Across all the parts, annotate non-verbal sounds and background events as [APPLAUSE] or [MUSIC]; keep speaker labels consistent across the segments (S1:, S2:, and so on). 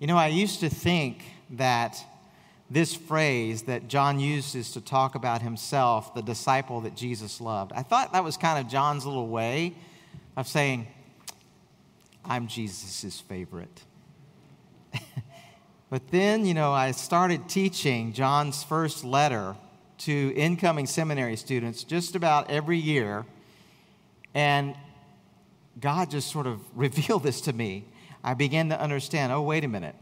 S1: You know, I used to think that this phrase that John uses to talk about himself, the disciple that Jesus loved, I thought that was kind of John's little way of saying, I'm Jesus' favorite. [LAUGHS] but then, you know, I started teaching John's first letter to incoming seminary students just about every year. And God just sort of [LAUGHS] revealed this to me. I began to understand oh, wait a minute.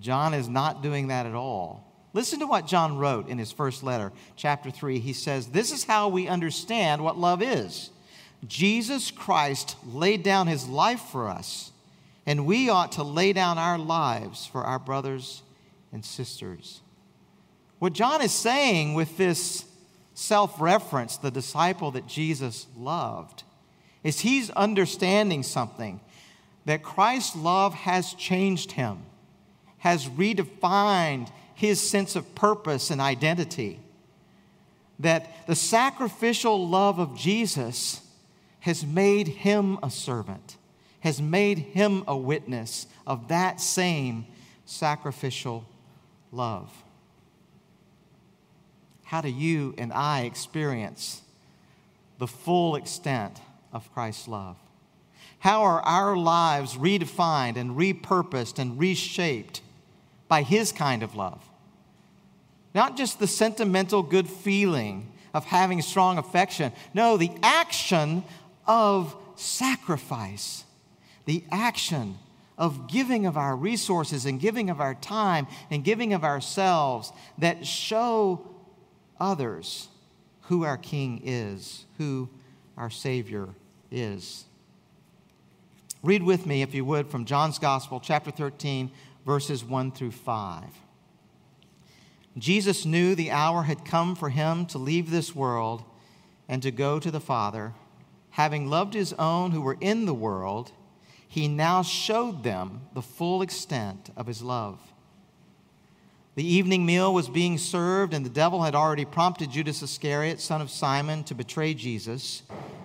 S1: John is not doing that at all. Listen to what John wrote in his first letter, chapter 3. He says, This is how we understand what love is. Jesus Christ laid down his life for us, and we ought to lay down our lives for our brothers and sisters. What John is saying with this self reference, the disciple that Jesus loved, is he's understanding something that Christ's love has changed him, has redefined his sense of purpose and identity. That the sacrificial love of Jesus has made him a servant, has made him a witness of that same sacrificial love. How do you and I experience the full extent of Christ's love? How are our lives redefined and repurposed and reshaped by His kind of love? Not just the sentimental good feeling of having strong affection, no, the action of sacrifice, the action of giving of our resources and giving of our time and giving of ourselves that show others who our King is, who our Savior is. Read with me, if you would, from John's Gospel, chapter 13, verses 1 through 5. Jesus knew the hour had come for him to leave this world and to go to the Father. Having loved his own who were in the world, he now showed them the full extent of his love. The evening meal was being served, and the devil had already prompted Judas Iscariot, son of Simon, to betray Jesus.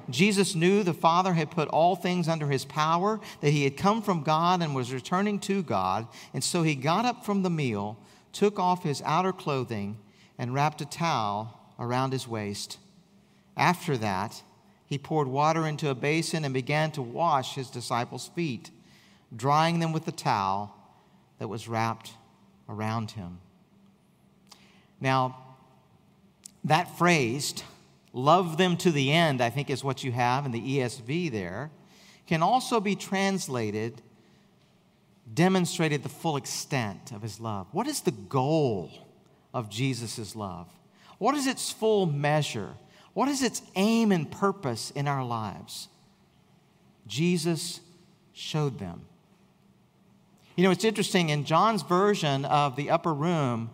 S1: Jesus knew the Father had put all things under his power, that he had come from God and was returning to God, and so he got up from the meal, took off his outer clothing, and wrapped a towel around his waist. After that, he poured water into a basin and began to wash his disciples' feet, drying them with the towel that was wrapped around him. Now, that phrase, love them to the end, I think is what you have in the ESV there, can also be translated, demonstrated the full extent of his love. What is the goal of Jesus' love? What is its full measure? What is its aim and purpose in our lives? Jesus showed them. You know, it's interesting, in John's version of the upper room,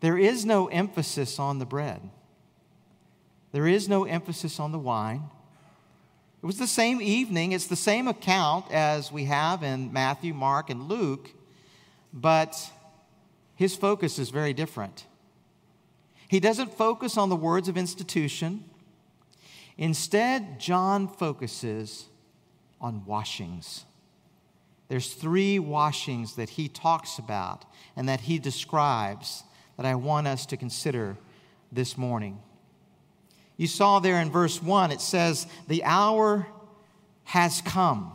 S1: there is no emphasis on the bread. There is no emphasis on the wine. It was the same evening, it's the same account as we have in Matthew, Mark, and Luke, but his focus is very different. He doesn't focus on the words of institution. Instead, John focuses on washings. There's three washings that he talks about and that he describes that I want us to consider this morning. You saw there in verse 1, it says, The hour has come.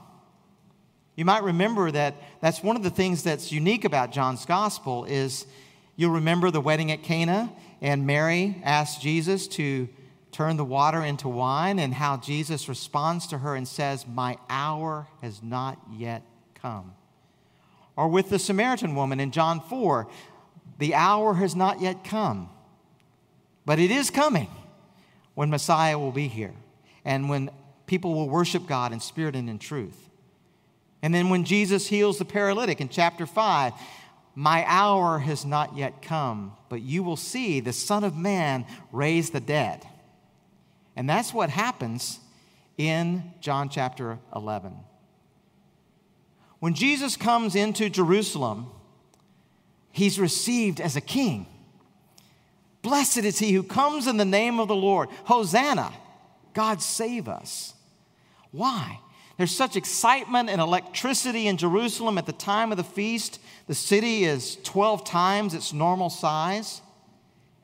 S1: You might remember that that's one of the things that's unique about John's gospel is you'll remember the wedding at Cana and Mary asked Jesus to turn the water into wine and how Jesus responds to her and says, "My hour has not yet come." Or with the Samaritan woman in John 4, the hour has not yet come, but it is coming when Messiah will be here and when people will worship God in spirit and in truth. And then when Jesus heals the paralytic in chapter 5, my hour has not yet come, but you will see the Son of Man raise the dead. And that's what happens in John chapter 11. When Jesus comes into Jerusalem, he's received as a king. Blessed is he who comes in the name of the Lord. Hosanna, God save us. Why? There's such excitement and electricity in Jerusalem at the time of the feast. The city is 12 times its normal size.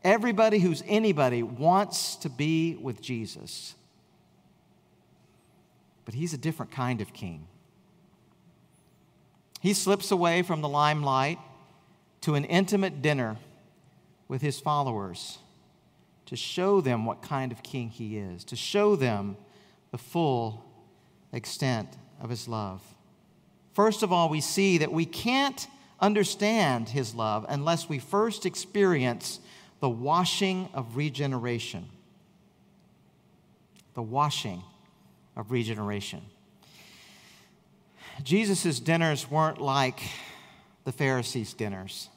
S1: Everybody who's anybody wants to be with Jesus. But he's a different kind of king. He slips away from the limelight to an intimate dinner with his followers to show them what kind of king he is, to show them the full extent of his love. First of all, we see that we can't understand his love unless we first experience the washing of regeneration. The washing of regeneration. Jesus' dinners weren't like the Pharisees' dinners.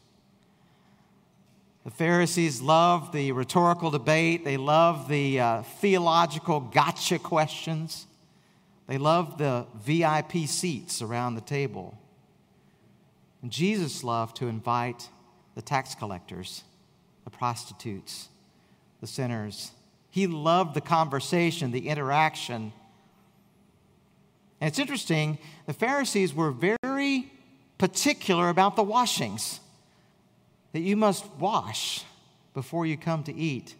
S1: The Pharisees loved the rhetorical debate, they loved the uh, theological gotcha questions, they loved the VIP seats around the table. And Jesus loved to invite the tax collectors, the prostitutes, the sinners. He loved the conversation, the interaction. And it's interesting, the Pharisees were very particular about the washings that you must wash before you come to eat.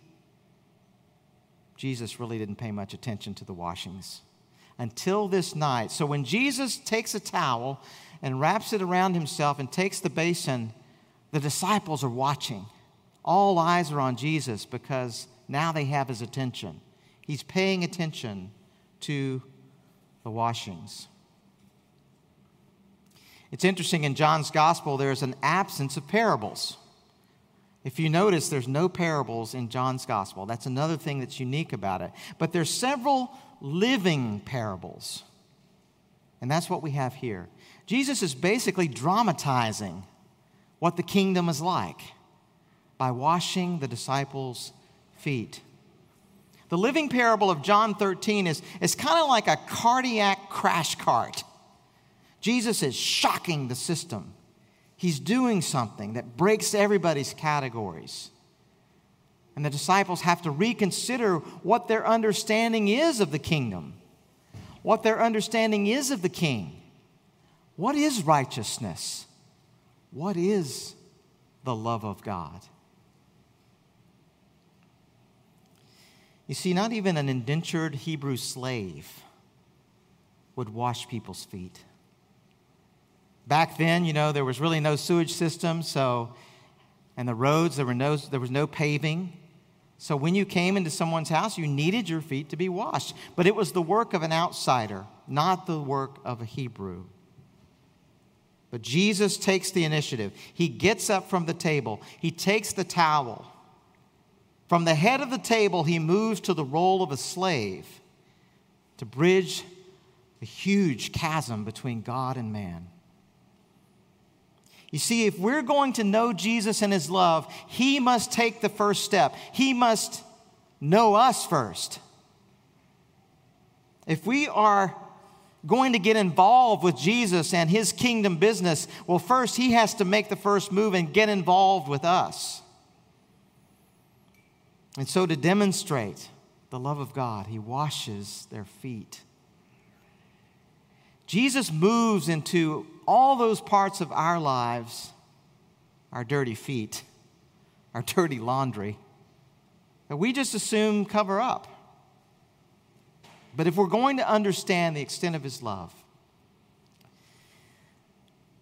S1: Jesus really didn't pay much attention to the washings until this night. So when Jesus takes a towel and wraps it around himself and takes the basin, the disciples are watching. All eyes are on Jesus because now they have his attention. He's paying attention to the washings. It's interesting in John's gospel, there's an absence of parables. If you notice, there's no parables in John's gospel. That's another thing that's unique about it. But there's several living parables. And that's what we have here. Jesus is basically dramatizing what the kingdom is like by washing the disciples' feet. The living parable of John 13 is, is kind of like a cardiac crash cart. Jesus is shocking the system he's doing something that breaks everybody's categories. And the disciples have to reconsider what their understanding is of the kingdom, what their understanding is of the king. What is righteousness? What is the love of God? You see, not even an indentured Hebrew slave would wash people's feet. Back then, you know, there was really no sewage system, so, and the roads, there, were no, there was no paving. So when you came into someone's house, you needed your feet to be washed. But it was the work of an outsider, not the work of a Hebrew. But Jesus takes the initiative. He gets up from the table, he takes the towel. From the head of the table, he moves to the role of a slave to bridge the huge chasm between God and man. You see, if we're going to know Jesus and his love, he must take the first step. He must know us first. If we are going to get involved with Jesus and his kingdom business, well, first he has to make the first move and get involved with us. And so, to demonstrate the love of God, he washes their feet. Jesus moves into all those parts of our lives, our dirty feet, our dirty laundry, that we just assume cover up. But if we're going to understand the extent of his love,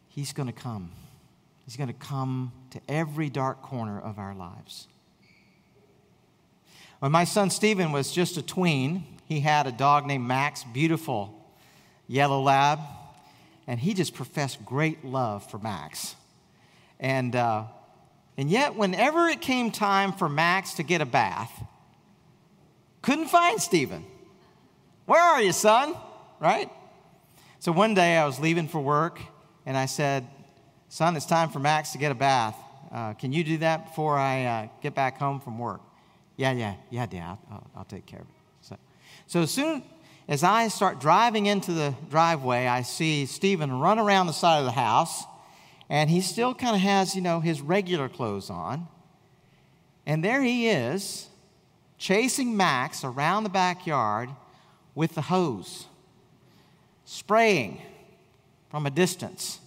S1: he's going to come. He's going to come to every dark corner of our lives. When my son Stephen was just a tween, he had a dog named Max, beautiful yellow lab and he just professed great love for Max. And, uh, and yet, whenever it came time for Max to get a bath, couldn't find Stephen. Where are you, son? Right? So one day I was leaving for work, and I said, Son, it's time for Max to get a bath. Uh, can you do that before I uh, get back home from work? Yeah, yeah, yeah, Dad. I'll, I'll take care of it. So, so as soon as I start driving into the driveway, I see Stephen run around the side of the house, and he still kind of has, you know, his regular clothes on. And there he is, chasing Max around the backyard with the hose. spraying from a distance.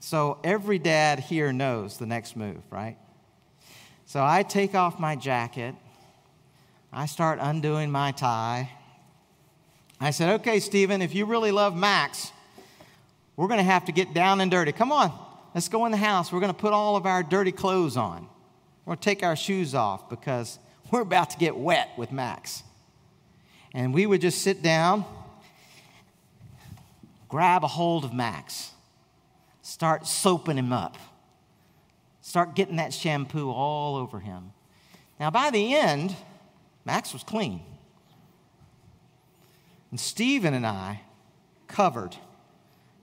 S1: So every dad here knows the next move, right? So I take off my jacket. I start undoing my tie. I said, okay, Stephen, if you really love Max, we're going to have to get down and dirty. Come on, let's go in the house. We're going to put all of our dirty clothes on. We're going to take our shoes off because we're about to get wet with Max. And we would just sit down, grab a hold of Max, start soaping him up, start getting that shampoo all over him. Now, by the end, Max was clean. And Stephen and I covered,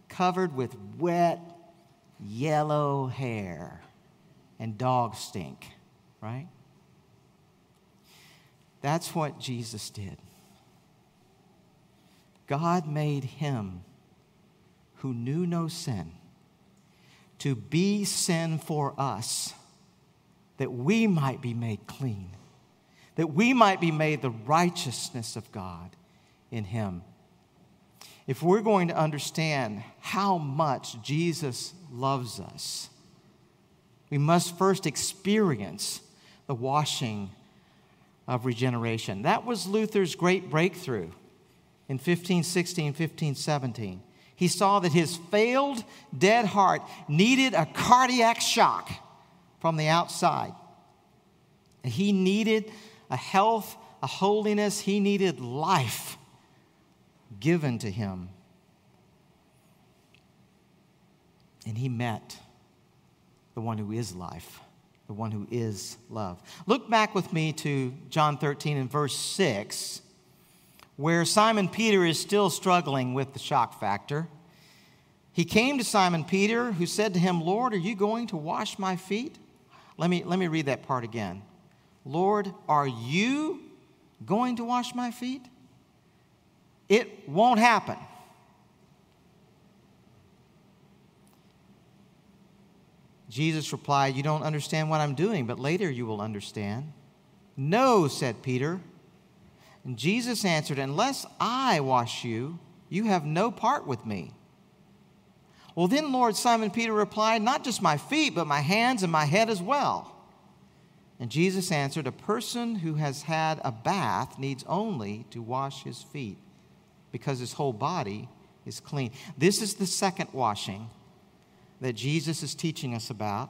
S1: covered with wet, yellow hair and dog stink, right? That's what Jesus did. God made him who knew no sin to be sin for us, that we might be made clean, that we might be made the righteousness of God in him. If we're going to understand how much Jesus loves us, we must first experience the washing of regeneration. That was Luther's great breakthrough in 1516, 1517. He saw that his failed, dead heart needed a cardiac shock from the outside. He needed a health, a holiness, he needed life given to him. And he met the one who is life, the one who is love. Look back with me to John 13 and verse 6, where Simon Peter is still struggling with the shock factor. He came to Simon Peter, who said to him, Lord, are you going to wash my feet? Let me, let me read that part again. Lord, are you going to wash my feet? It won't happen. Jesus replied, You don't understand what I'm doing, but later you will understand. No, said Peter. And Jesus answered, Unless I wash you, you have no part with me. Well, then, Lord, Simon Peter replied, Not just my feet, but my hands and my head as well. And Jesus answered, A person who has had a bath needs only to wash his feet because his whole body is clean. This is the second washing that Jesus is teaching us about.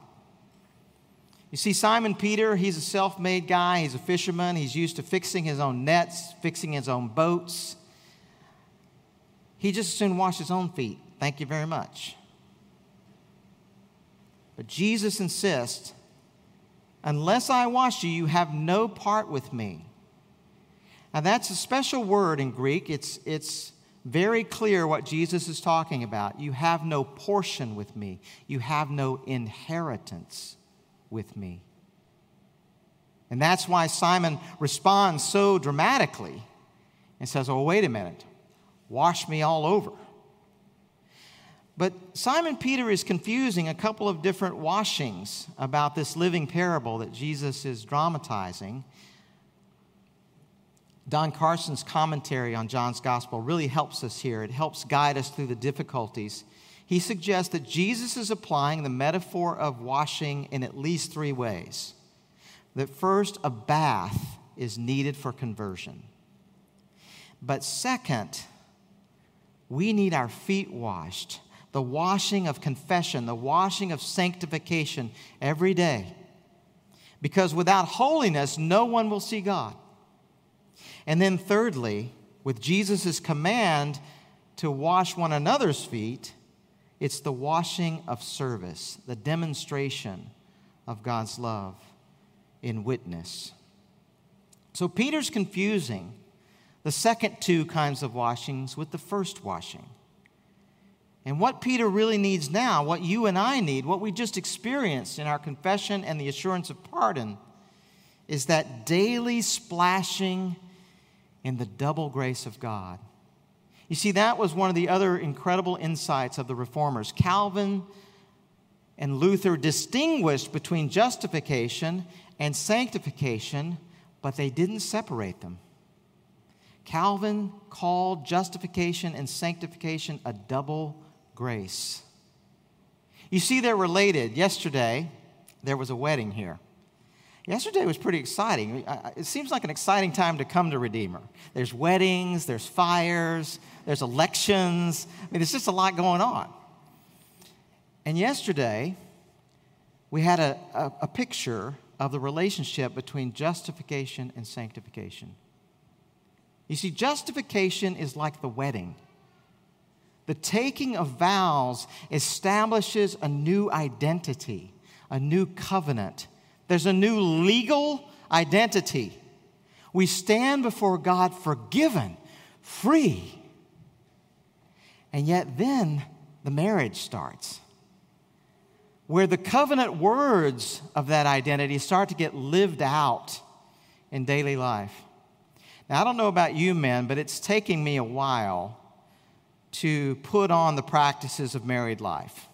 S1: You see, Simon Peter, he's a self made guy, he's a fisherman, he's used to fixing his own nets, fixing his own boats. He just soon washed his own feet. Thank you very much. But Jesus insists, unless I wash you, you have no part with me. Now, that's a special word in Greek. It's, it's very clear what Jesus is talking about. You have no portion with me, you have no inheritance with me. And that's why Simon responds so dramatically and says, Oh, wait a minute, wash me all over. But Simon Peter is confusing a couple of different washings about this living parable that Jesus is dramatizing. Don Carson's commentary on John's gospel really helps us here. It helps guide us through the difficulties. He suggests that Jesus is applying the metaphor of washing in at least three ways. That first, a bath is needed for conversion. But second, we need our feet washed, the washing of confession, the washing of sanctification every day. Because without holiness, no one will see God. And then, thirdly, with Jesus' command to wash one another's feet, it's the washing of service, the demonstration of God's love in witness. So Peter's confusing the second two kinds of washings with the first washing. And what Peter really needs now, what you and I need, what we just experienced in our confession and the assurance of pardon, is that daily splashing in the double grace of God. You see, that was one of the other incredible insights of the reformers. Calvin and Luther distinguished between justification and sanctification, but they didn't separate them. Calvin called justification and sanctification a double grace. You see, they're related. Yesterday, there was a wedding here. Yesterday was pretty exciting. It seems like an exciting time to come to Redeemer. There's weddings, there's fires, there's elections. I mean, there's just a lot going on. And yesterday, we had a, a, a picture of the relationship between justification and sanctification. You see, justification is like the wedding. The taking of vows establishes a new identity, a new covenant there's a new legal identity. We stand before God forgiven, free. And yet, then the marriage starts, where the covenant words of that identity start to get lived out in daily life. Now, I don't know about you men, but it's taking me a while to put on the practices of married life.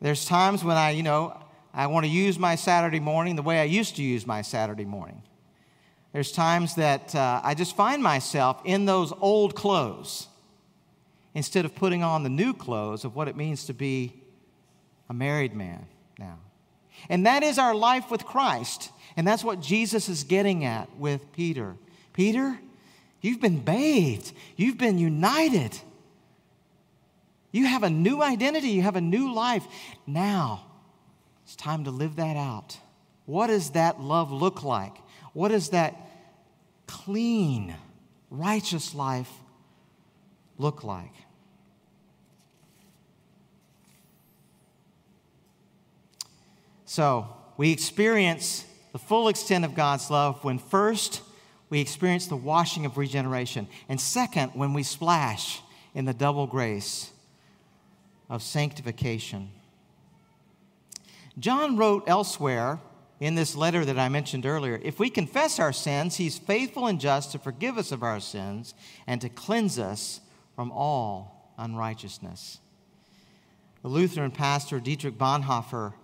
S1: There's times when I, you know, I want to use my Saturday morning the way I used to use my Saturday morning. There's times that uh, I just find myself in those old clothes instead of putting on the new clothes of what it means to be a married man now. And that is our life with Christ. And that's what Jesus is getting at with Peter. Peter, you've been bathed, you've been united. You have a new identity, you have a new life. Now, it's time to live that out. What does that love look like? What does that clean, righteous life look like? So, we experience the full extent of God's love when first we experience the washing of regeneration, and second, when we splash in the double grace of sanctification. John wrote elsewhere in this letter that I mentioned earlier if we confess our sins, he's faithful and just to forgive us of our sins and to cleanse us from all unrighteousness. The Lutheran pastor Dietrich Bonhoeffer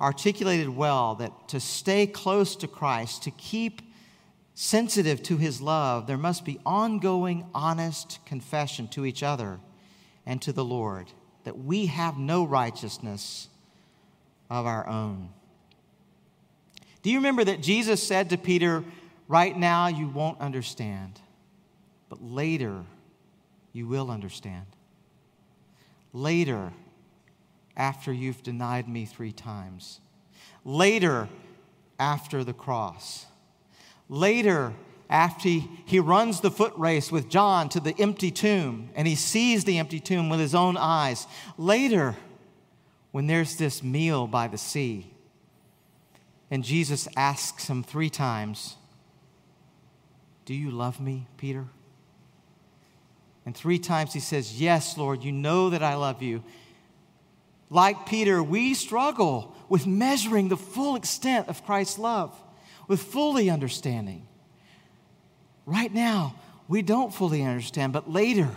S1: articulated well that to stay close to Christ, to keep sensitive to his love, there must be ongoing, honest confession to each other and to the Lord that we have no righteousness of our own. Do you remember that Jesus said to Peter, Right now you won't understand, but later you will understand? Later, after you've denied me three times. Later, after the cross. Later, after he, he runs the foot race with John to the empty tomb and he sees the empty tomb with his own eyes. Later, when there's this meal by the sea, and Jesus asks him three times, Do you love me, Peter? And three times he says, Yes, Lord, you know that I love you. Like Peter, we struggle with measuring the full extent of Christ's love, with fully understanding. Right now, we don't fully understand, but later,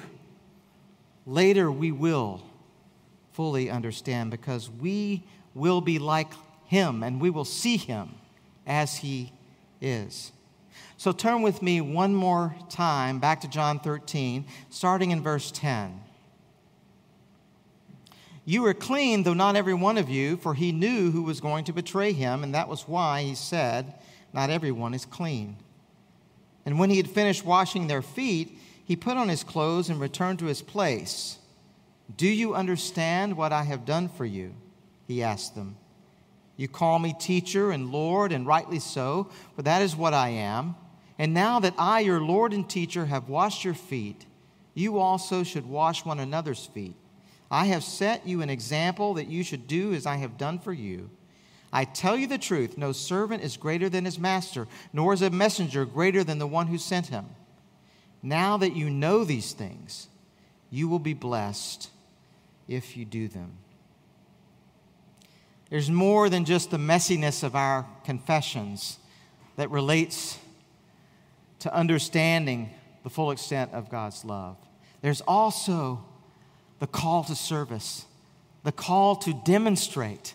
S1: later we will fully understand because we will be like him and we will see him as he is. So turn with me one more time back to John 13, starting in verse 10. You are clean, though not every one of you, for he knew who was going to betray him, and that was why he said, Not everyone is clean. And when he had finished washing their feet, he put on his clothes and returned to his place. Do you understand what I have done for you? He asked them. You call me teacher and Lord, and rightly so, for that is what I am. And now that I, your Lord and teacher, have washed your feet, you also should wash one another's feet. I have set you an example that you should do as I have done for you. I tell you the truth no servant is greater than his master, nor is a messenger greater than the one who sent him. Now that you know these things, you will be blessed if you do them. There's more than just the messiness of our confessions that relates to understanding the full extent of God's love. There's also the call to service, the call to demonstrate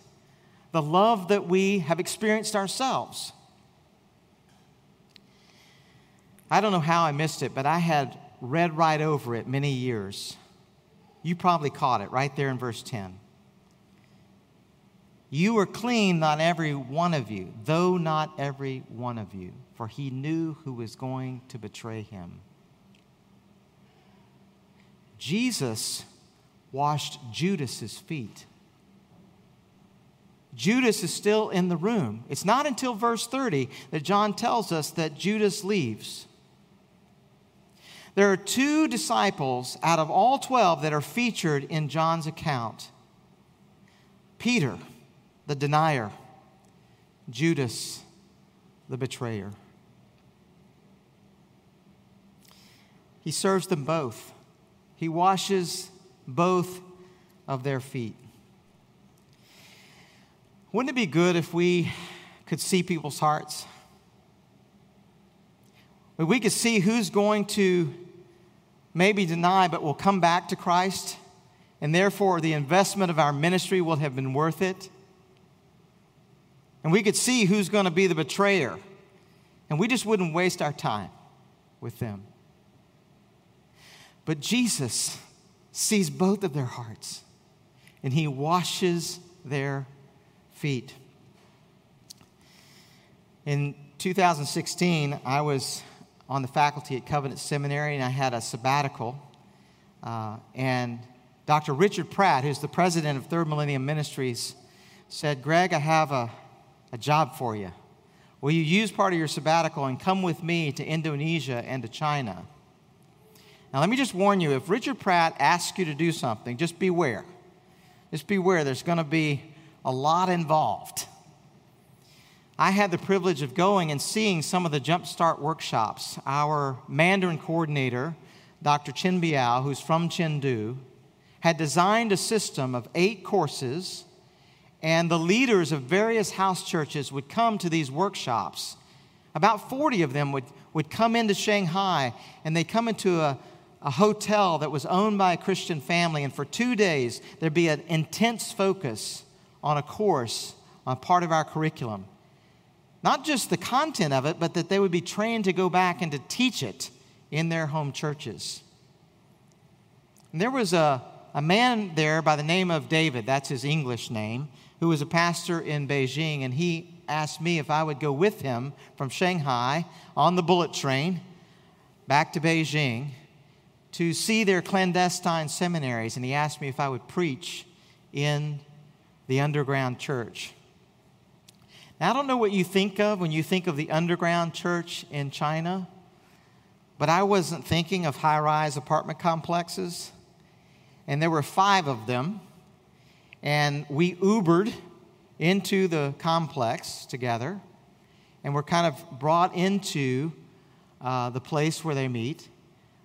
S1: the love that we have experienced ourselves. I don't know how I missed it, but I had read right over it many years. You probably caught it right there in verse 10. You are clean, not every one of you, though not every one of you, for he knew who was going to betray him. Jesus washed Judas's feet. Judas is still in the room. It's not until verse 30 that John tells us that Judas leaves. There are two disciples out of all 12 that are featured in John's account Peter, the denier, Judas, the betrayer. He serves them both, he washes both of their feet. Wouldn't it be good if we could see people's hearts? If we could see who's going to maybe deny but will come back to Christ, and therefore the investment of our ministry will have been worth it. And we could see who's going to be the betrayer, and we just wouldn't waste our time with them. But Jesus sees both of their hearts, and he washes their feet. In 2016, I was on the faculty at Covenant Seminary, and I had a sabbatical. Uh, and Dr. Richard Pratt, who's the president of Third Millennium Ministries, said, Greg, I have a, a job for you. Will you use part of your sabbatical and come with me to Indonesia and to China? Now, let me just warn you if Richard Pratt asks you to do something, just beware. Just beware, there's going to be a lot involved. I had the privilege of going and seeing some of the Jumpstart workshops. Our Mandarin coordinator, Dr. Chin Biao, who's from Chengdu, had designed a system of eight courses, and the leaders of various house churches would come to these workshops. About 40 of them would, would come into Shanghai, and they come into a, a hotel that was owned by a Christian family, and for two days there'd be an intense focus on a course, on part of our curriculum. Not just the content of it, but that they would be trained to go back and to teach it in their home churches. And there was a, a man there by the name of David, that's his English name, who was a pastor in Beijing, and he asked me if I would go with him from Shanghai on the bullet train back to Beijing to see their clandestine seminaries, and he asked me if I would preach in the underground church. Now, I don't know what you think of when you think of the underground church in China, but I wasn't thinking of high rise apartment complexes. And there were five of them. And we Ubered into the complex together. And we're kind of brought into uh, the place where they meet.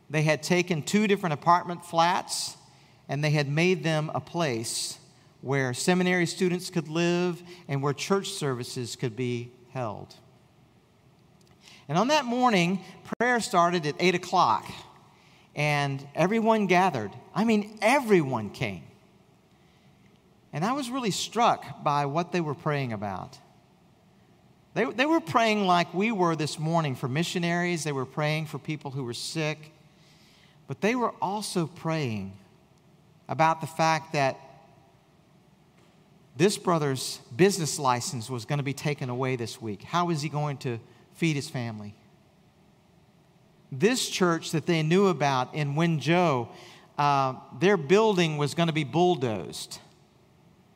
S1: They had taken two different apartment flats and they had made them a place where seminary students could live and where church services could be held. And on that morning, prayer started at 8 o'clock, and everyone gathered. I mean, everyone came. And I was really struck by what they were praying about. They, they were praying like we were this morning for missionaries, they were praying for people who were sick, but they were also praying about the fact that this brother's business license was going to be taken away this week. How is he going to feed his family? This church that they knew about in Wenzhou, uh, their building was going to be bulldozed.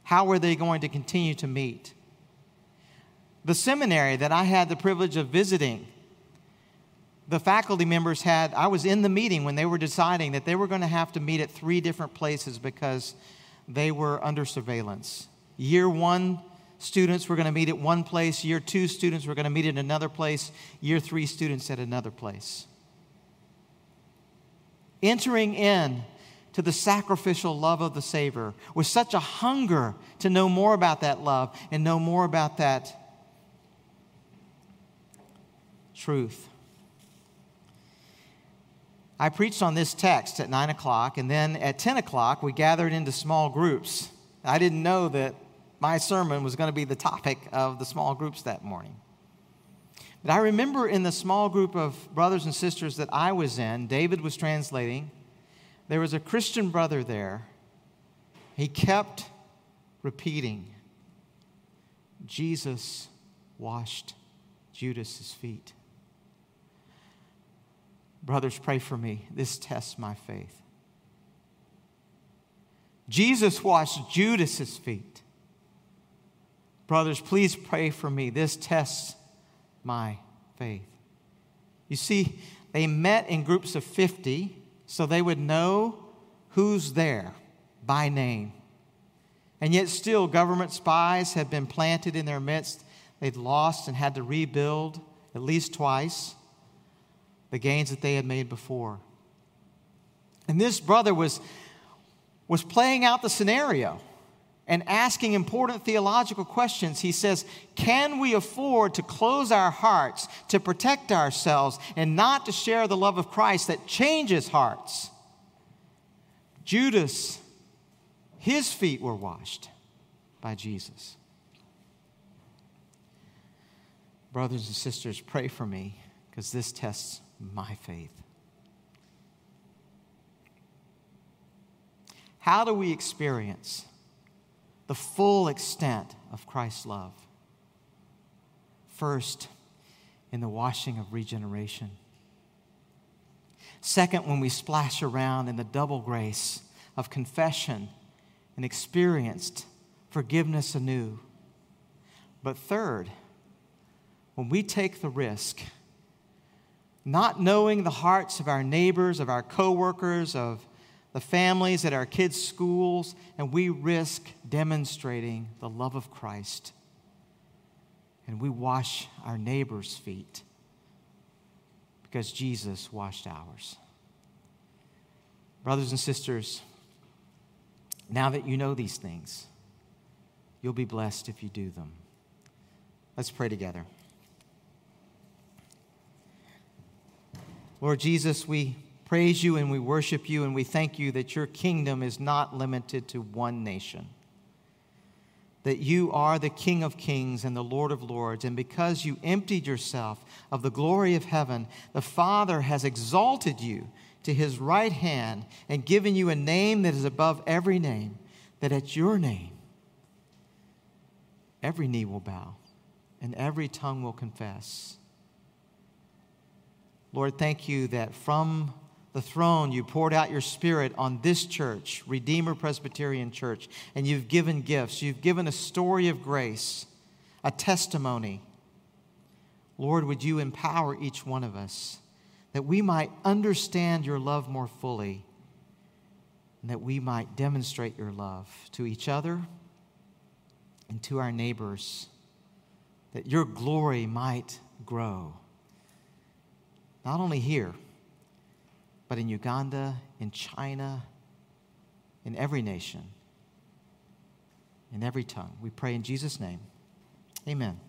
S1: How were they going to continue to meet? The seminary that I had the privilege of visiting, the faculty members had, I was in the meeting when they were deciding that they were going to have to meet at three different places because they were under surveillance. Year one students were going to meet at one place, year two students were going to meet at another place, year three students at another place. Entering in to the sacrificial love of the Savior with such a hunger to know more about that love and know more about that truth. I preached on this text at 9 o'clock, and then at 10 o'clock, we gathered into small groups. I didn't know that my sermon was going to be the topic of the small groups that morning. But I remember in the small group of brothers and sisters that I was in, David was translating, there was a Christian brother there. He kept repeating, Jesus washed Judas's feet. Brothers, pray for me. This tests my faith. Jesus washed Judas's feet. Brothers, please pray for me. This tests my faith. You see, they met in groups of 50 so they would know who's there by name. And yet, still, government spies had been planted in their midst. They'd lost and had to rebuild at least twice the gains that they had made before. And this brother was, was playing out the scenario and asking important theological questions. He says, Can we afford to close our hearts, to protect ourselves, and not to share the love of Christ that changes hearts? Judas, his feet were washed by Jesus. Brothers and sisters, pray for me because this tests my faith. How do we experience the full extent of Christ's love? First, in the washing of regeneration. Second, when we splash around in the double grace of confession and experienced forgiveness anew. But third, when we take the risk not knowing the hearts of our neighbors, of our coworkers, of the families at our kids' schools, and we risk demonstrating the love of Christ. And we wash our neighbor's feet because Jesus washed ours. Brothers and sisters, now that you know these things, you'll be blessed if you do them. Let's pray together. Lord Jesus, we praise you and we worship you and we thank you that your kingdom is not limited to one nation. That you are the King of kings and the Lord of lords. And because you emptied yourself of the glory of heaven, the Father has exalted you to his right hand and given you a name that is above every name, that at your name every knee will bow and every tongue will confess Lord, thank you that from the throne you poured out your spirit on this church, Redeemer Presbyterian Church, and you've given gifts. You've given a story of grace, a testimony. Lord, would you empower each one of us that we might understand your love more fully and that we might demonstrate your love to each other and to our neighbors, that your glory might grow not only here, but in Uganda, in China, in every nation, in every tongue. We pray in Jesus' name. Amen.